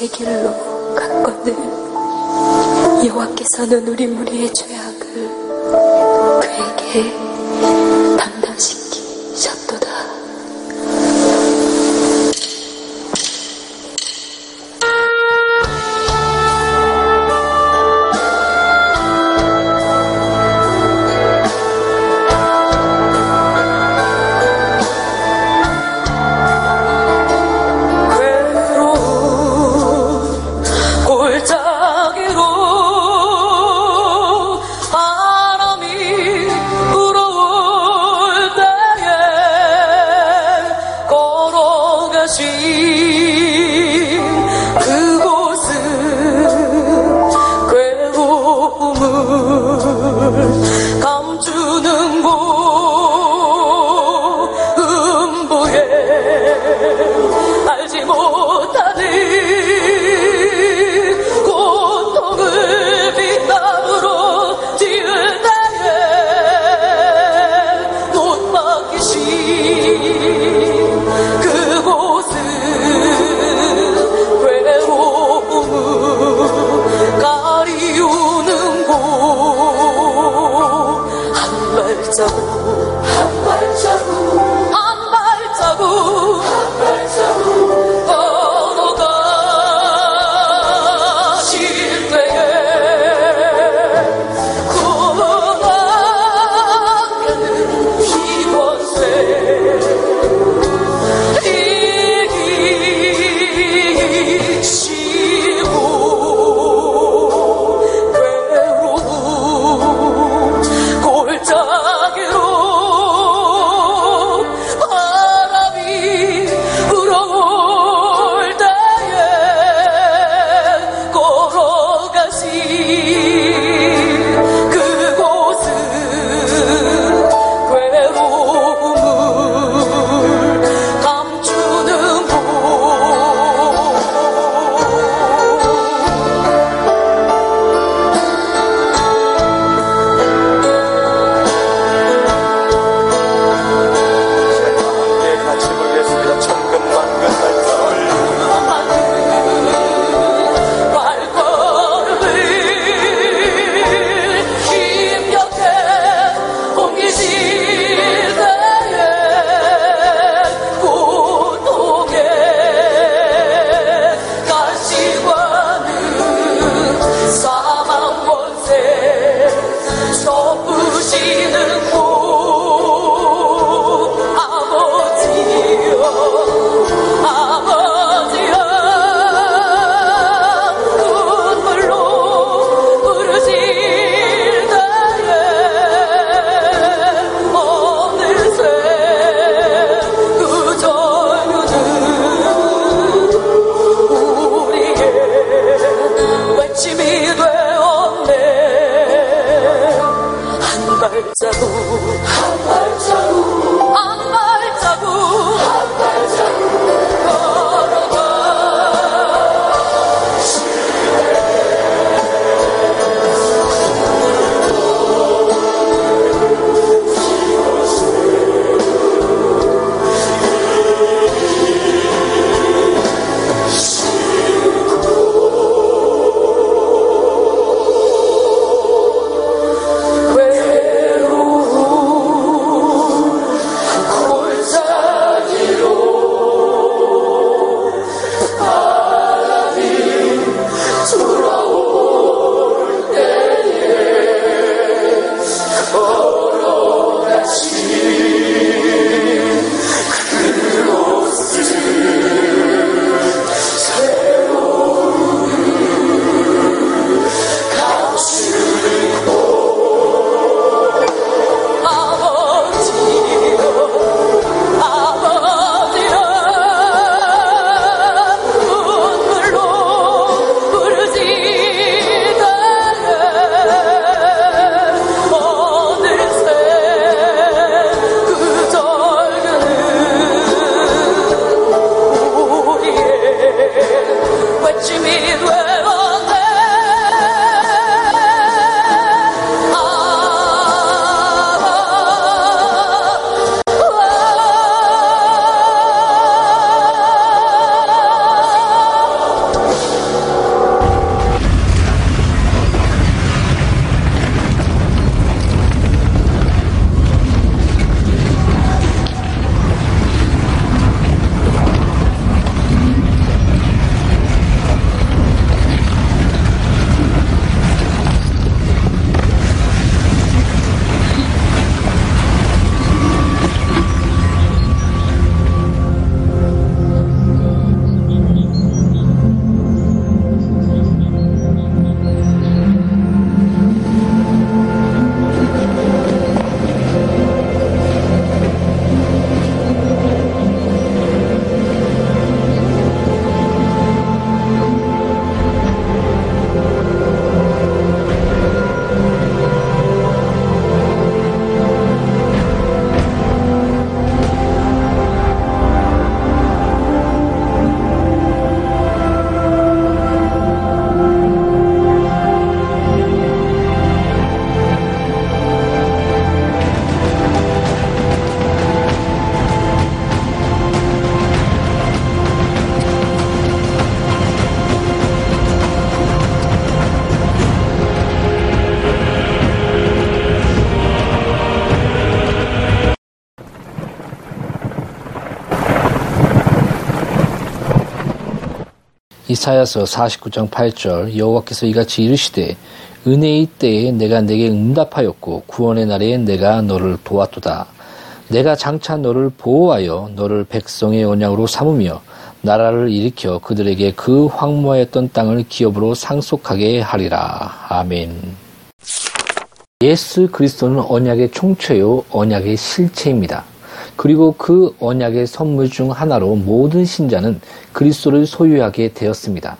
죄의 길로 갔거든 여호와께서는 우리 무리의 죄악을 그에게 이사야서 49장 8절 여호와께서 이같이 이르시되 은혜의 때에 내가 내게 응답하였고 구원의 날에 내가 너를 도왔도다. 내가 장차 너를 보호하여 너를 백성의 언약으로 삼으며 나라를 일으켜 그들에게 그 황무하였던 땅을 기업으로 상속하게 하리라. 아멘. 예수 그리스도는 언약의 총체요 언약의 실체입니다. 그리고 그 언약의 선물 중 하나로 모든 신자는 그리스도를 소유하게 되었습니다.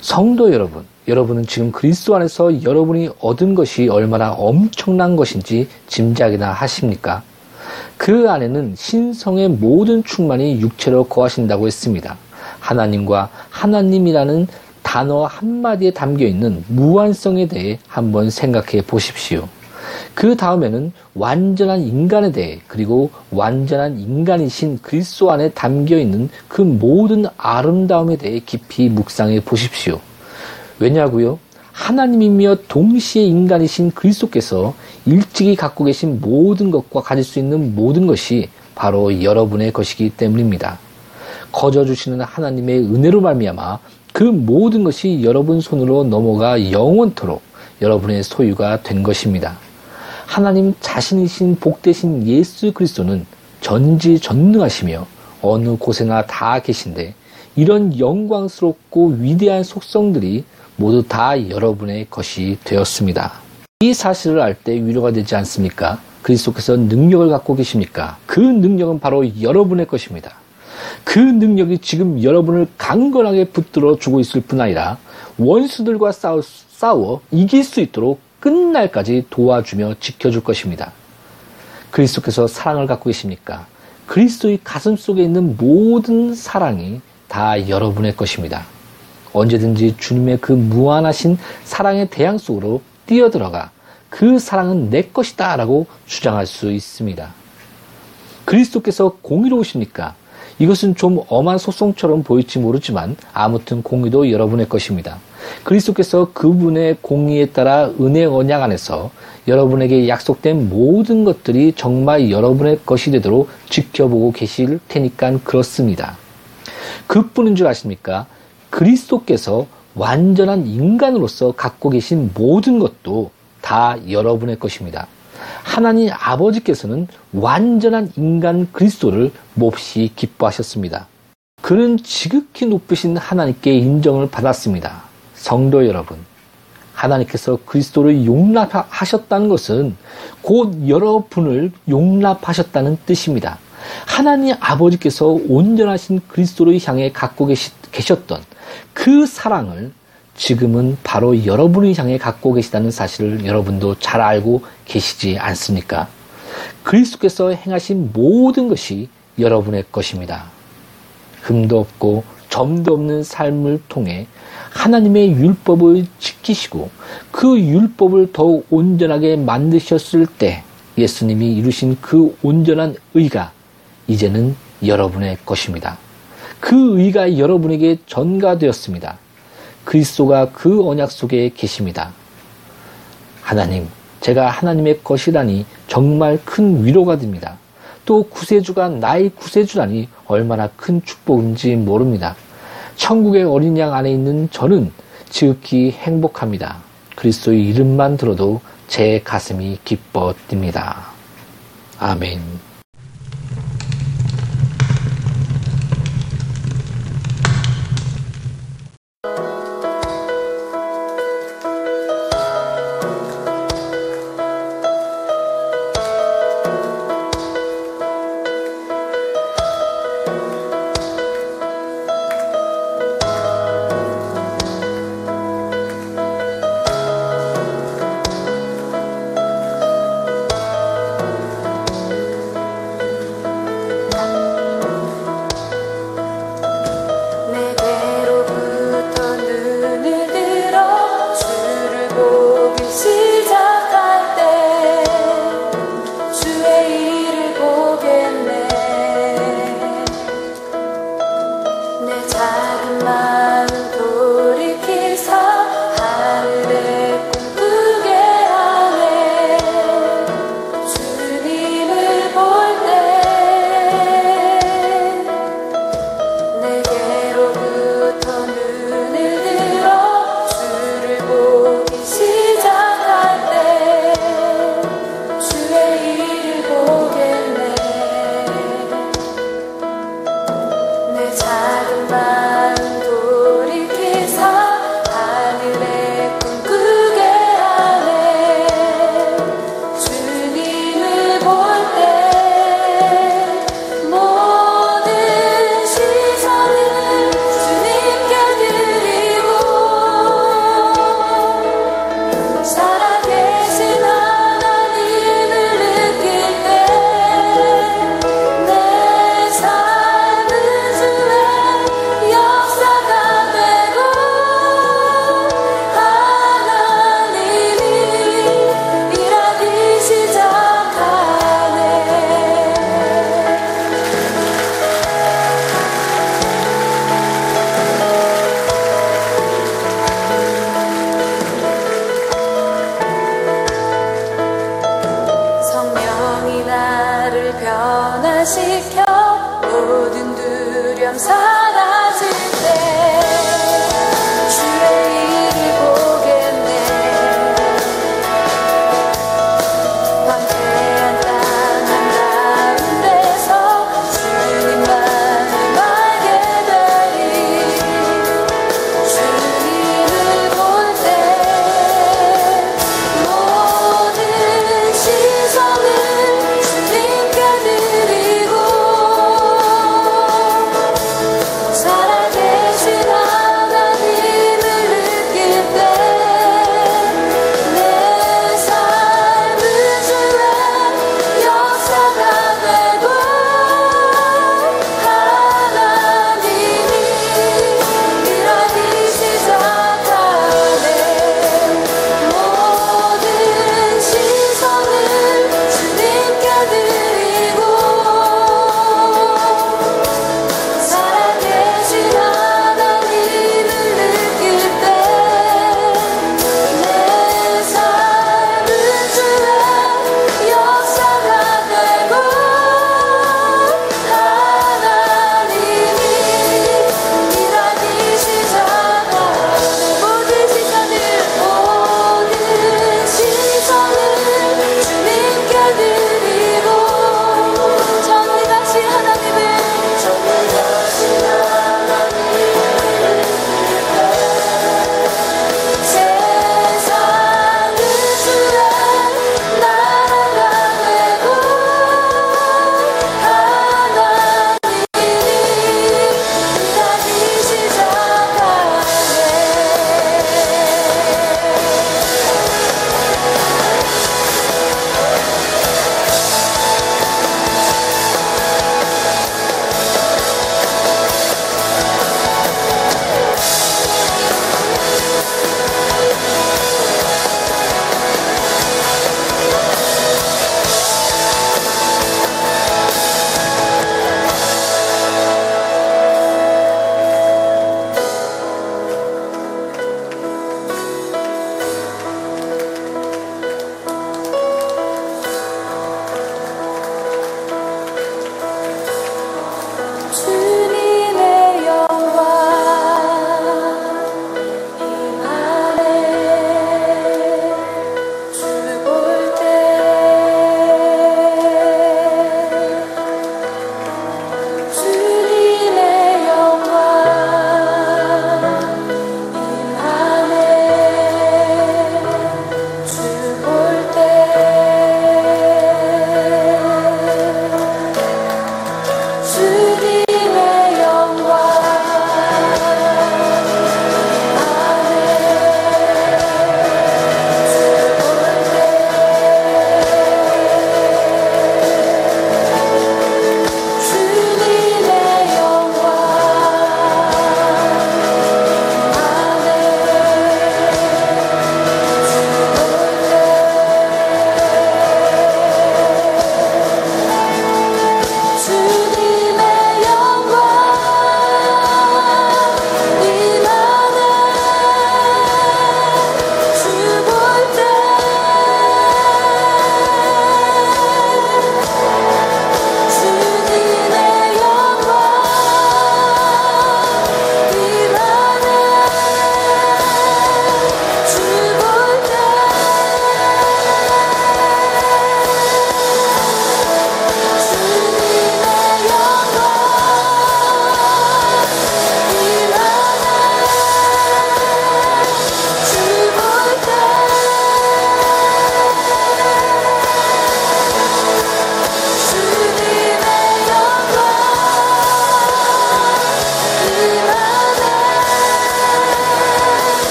성도 여러분, 여러분은 지금 그리스도 안에서 여러분이 얻은 것이 얼마나 엄청난 것인지 짐작이나 하십니까? 그 안에는 신성의 모든 충만이 육체로 거하신다고 했습니다. 하나님과 하나님이라는 단어 한마디에 담겨 있는 무한성에 대해 한번 생각해 보십시오. 그 다음에는 완전한 인간에 대해 그리고 완전한 인간이신 그리스도 안에 담겨 있는 그 모든 아름다움에 대해 깊이 묵상해 보십시오. 왜냐고요? 하나님이며 동시에 인간이신 그리스도께서 일찍이 갖고 계신 모든 것과 가질 수 있는 모든 것이 바로 여러분의 것이기 때문입니다. 거저 주시는 하나님의 은혜로 말미암아 그 모든 것이 여러분 손으로 넘어가 영원토록 여러분의 소유가 된 것입니다. 하나님 자신이신 복되신 예수 그리스도는 전지전능하시며 어느 곳에나 다 계신데 이런 영광스럽고 위대한 속성들이 모두 다 여러분의 것이 되었습니다. 이 사실을 알 때 위로가 되지 않습니까? 그리스도께서 능력을 갖고 계십니까? 그 능력은 바로 여러분의 것입니다. 그 능력이 지금 여러분을 강건하게 붙들어 주고 있을 뿐 아니라 원수들과 싸워, 싸워 이길 수 있도록 끝날까지 도와주며 지켜줄 것입니다. 그리스도께서 사랑을 갖고 계십니까? 그리스도의 가슴 속에 있는 모든 사랑이 다 여러분의 것입니다. 언제든지 주님의 그 무한하신 사랑의 대양 속으로 뛰어들어가 그 사랑은 내 것이다 라고 주장할 수 있습니다. 그리스도께서 공의로우십니까? 이것은 좀 엄한 소송처럼 보일지 모르지만 아무튼 공의도 여러분의 것입니다. 그리스도께서 그분의 공의에 따라 은혜 언약 안에서 여러분에게 약속된 모든 것들이 정말 여러분의 것이 되도록 지켜보고 계실 테니까 그렇습니다. 그뿐인 줄 아십니까? 그리스도께서 완전한 인간으로서 갖고 계신 모든 것도 다 여러분의 것입니다. 하나님 아버지께서는 완전한 인간 그리스도를 몹시 기뻐하셨습니다. 그는 지극히 높으신 하나님께 인정을 받았습니다. 성도 여러분, 하나님께서 그리스도를 용납하셨다는 것은 곧 여러분을 용납하셨다는 뜻입니다. 하나님 아버지께서 온전하신 그리스도를 향해 갖고 계셨던 그 사랑을 지금은 바로 여러분을 향해 갖고 계시다는 사실을 여러분도 잘 알고 계시지 않습니까? 그리스도께서 행하신 모든 것이 여러분의 것입니다. 흠도 없고 점도 없는 삶을 통해 하나님의 율법을 지키시고 그 율법을 더욱 온전하게 만드셨을 때 예수님이 이루신 그 온전한 의가 이제는 여러분의 것입니다. 그 의가 여러분에게 전가되었습니다. 그리스도가 그 언약 속에 계십니다. 하나님, 제가 하나님의 것이라니 정말 큰 위로가 됩니다. 또 구세주가 나의 구세주라니 얼마나 큰 축복인지 모릅니다. 천국의 어린 양 안에 있는 저는 지극히 행복합니다. 그리스도의 이름만 들어도 제 가슴이 기뻐 뜁니다. 아멘.